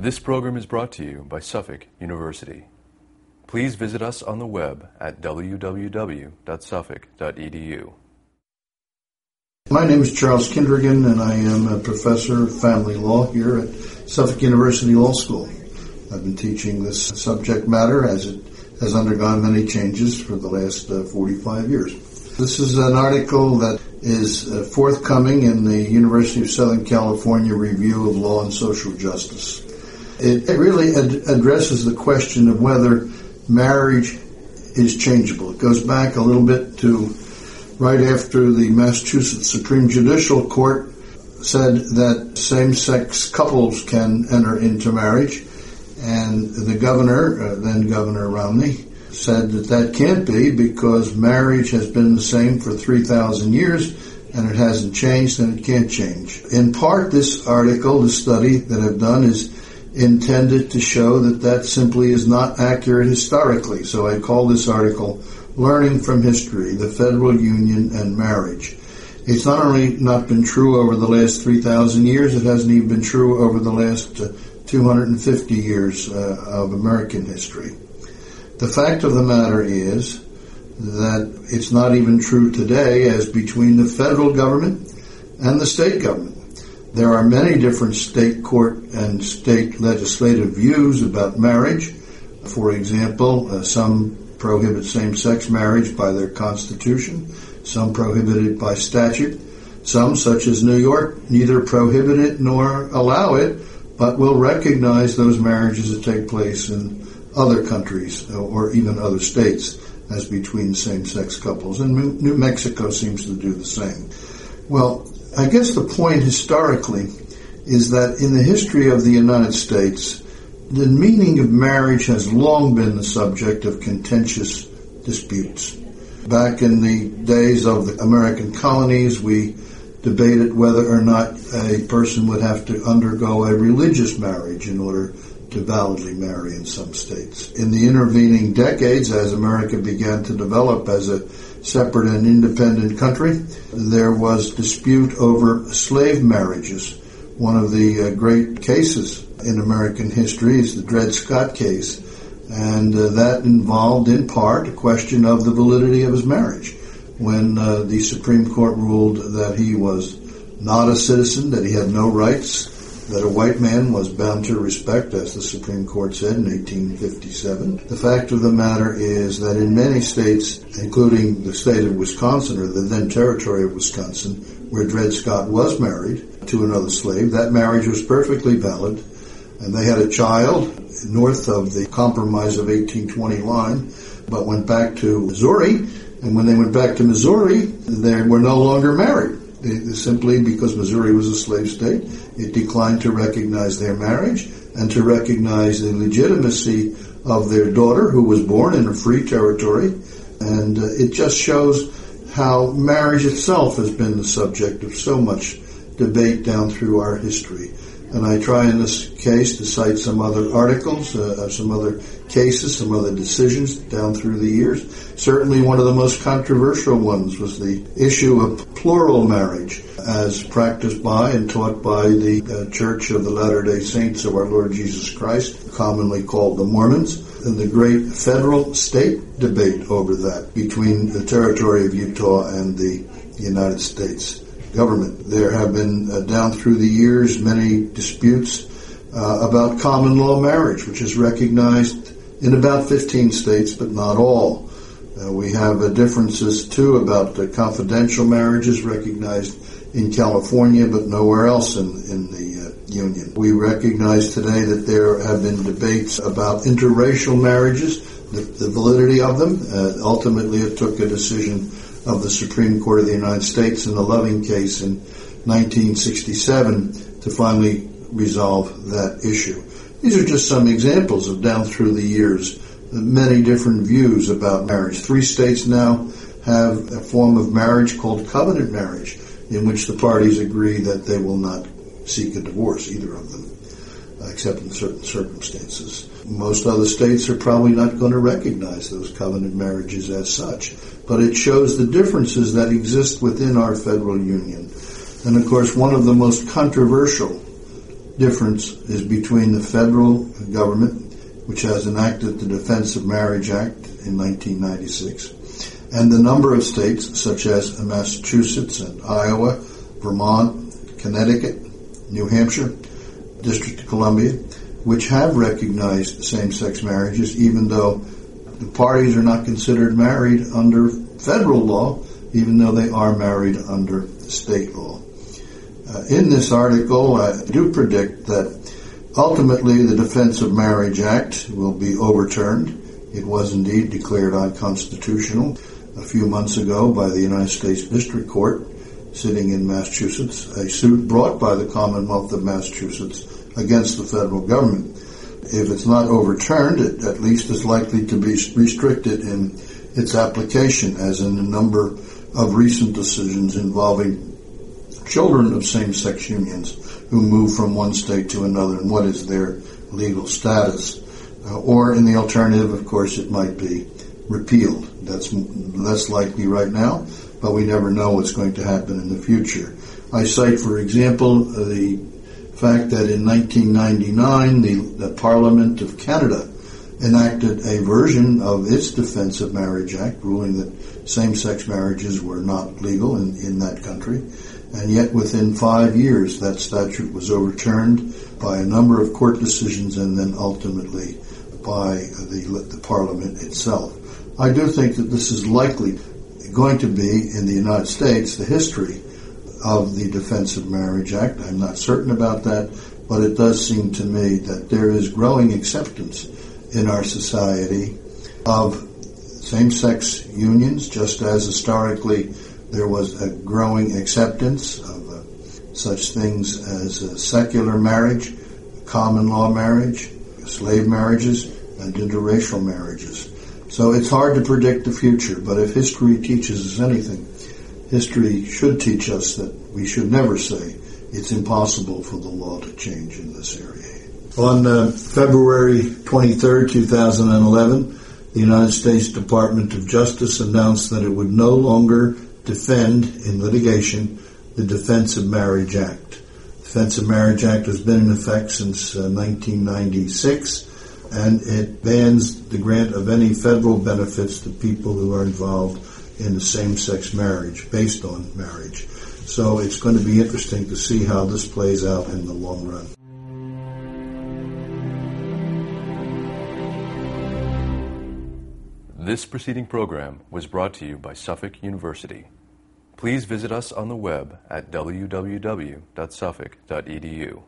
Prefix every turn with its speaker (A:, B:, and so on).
A: This program is brought to you by Suffolk University. Please visit us on the web at www.suffolk.edu.
B: My name is Charles Kindregan, and I am a professor of family law here at Suffolk University Law School. I've been teaching this subject matter as it has undergone many changes for the last uh, 45 years. This is an article that is uh, forthcoming in the University of Southern California Review of Law and Social Justice. It, it really ad- addresses the question of whether marriage is changeable. It goes back a little bit to right after the Massachusetts Supreme Judicial Court said that same-sex couples can enter into marriage, and the governor, uh, then Governor Romney, said that that can't be because marriage has been the same for 3,000 years and it hasn't changed and it can't change. In part, this article, the study that I've done is intended to show that that simply is not accurate historically. So I call this article Learning from History, the Federal Union and Marriage. It's not only not been true over the last 3,000 years, it hasn't even been true over the last uh, 250 years uh, of American history. The fact of the matter is that it's not even true today as between the federal government and the state government. There are many different state court and state legislative views about marriage. For example, uh, some prohibit same-sex marriage by their constitution, some prohibit it by statute. Some, such as New York, neither prohibit it nor allow it, but will recognize those marriages that take place in other countries or even other states as between same-sex couples. And New Mexico seems to do the same. Well, I guess the point historically is that in the history of the United States, the meaning of marriage has long been the subject of contentious disputes. Back in the days of the American colonies, we debated whether or not a person would have to undergo a religious marriage in order to validly marry in some states. In the intervening decades, as America began to develop as a separate and independent country, there was dispute over slave marriages. One of the uh, great cases in American history is the Dred Scott case, and uh, that involved in part a question of the validity of his marriage when uh, the Supreme Court ruled that he was not a citizen, that he had no rights, that a white man was bound to respect, as the Supreme Court said in 1857. The fact of the matter is that in many states, including the state of Wisconsin, or the then territory of Wisconsin, where Dred Scott was married to another slave, that marriage was perfectly valid, and they had a child north of the Compromise of 1820 line, but went back to Missouri and when they went back to Missouri, they were no longer married. Simply because Missouri was a slave state, it declined to recognize their marriage and to recognize the legitimacy of their daughter, who was born in a free territory. And uh, it just shows how marriage itself has been the subject of so much debate down through our history. And I try in this case to cite some other articles, uh, some other cases, some other decisions down through the years. Certainly one of the most controversial ones was the issue of plural marriage as practiced by and taught by the uh, Church of the Latter-day Saints of our Lord Jesus Christ, commonly called the Mormons, and the great federal state debate over that between the territory of Utah and the United States government. There have been, uh, down through the years, many disputes uh, about common law marriage, which is recognized in about 15 states, but not all. Uh, we have uh, differences, too, about confidential marriages recognized in California, but nowhere else in, in the uh, Union. We recognize today that there have been debates about interracial marriages, the, the validity of them. Uh, ultimately, it took a decision of the Supreme Court of the United States in the Loving case in 1967 to finally resolve that issue. These are just some examples of down through the years many different views about marriage. Three states now have a form of marriage called covenant marriage, in which the parties agree that they will not seek a divorce, either of them, except in certain circumstances. Most other states are probably not going to recognize those covenant marriages as such but it shows the differences that exist within our federal union. And of course, one of the most controversial difference is between the federal government, which has enacted the Defense of Marriage Act in 1996, and the number of states such as Massachusetts and Iowa, Vermont, Connecticut, New Hampshire, District of Columbia, which have recognized same-sex marriages, even though the parties are not considered married under federal law, even though they are married under state law. Uh, in this article, I do predict that ultimately the Defense of Marriage Act will be overturned. It was indeed declared unconstitutional a few months ago by the United States District Court sitting in Massachusetts, a suit brought by the Commonwealth of Massachusetts against the federal government. If it's not overturned, it at least is likely to be restricted in its application, as in a number of recent decisions involving children of same-sex unions who move from one state to another and what is their legal status. Uh, or in the alternative, of course, it might be repealed. That's less likely right now, but we never know what's going to happen in the future. I cite, for example, the fact that in 1999, the, the Parliament of Canada enacted a version of its Defense of Marriage Act, ruling that same-sex marriages were not legal in, in that country. And yet within five years, that statute was overturned by a number of court decisions and then ultimately by the, the Parliament itself. I do think that this is likely going to be in the United States the history of the Defense of Marriage Act. I'm not certain about that, but it does seem to me that there is growing acceptance in our society of same-sex unions, just as historically there was a growing acceptance of uh, such things as uh, secular marriage, common law marriage, slave marriages, and interracial marriages. So it's hard to predict the future, but if history teaches us anything, history should teach us that we should never say it's impossible for the law to change in this area. On uh, February 23, 2011, the United States Department of Justice announced that it would no longer defend in litigation the Defense of Marriage Act. The Defense of Marriage Act has been in effect since uh, 1996 and it bans the grant of any federal benefits to people who are involved in a same-sex marriage based on marriage. So it's going to be interesting to see how this plays out in the long run.
A: This preceding program was brought to you by Suffolk University. Please visit us on the web at www.suffolk.edu.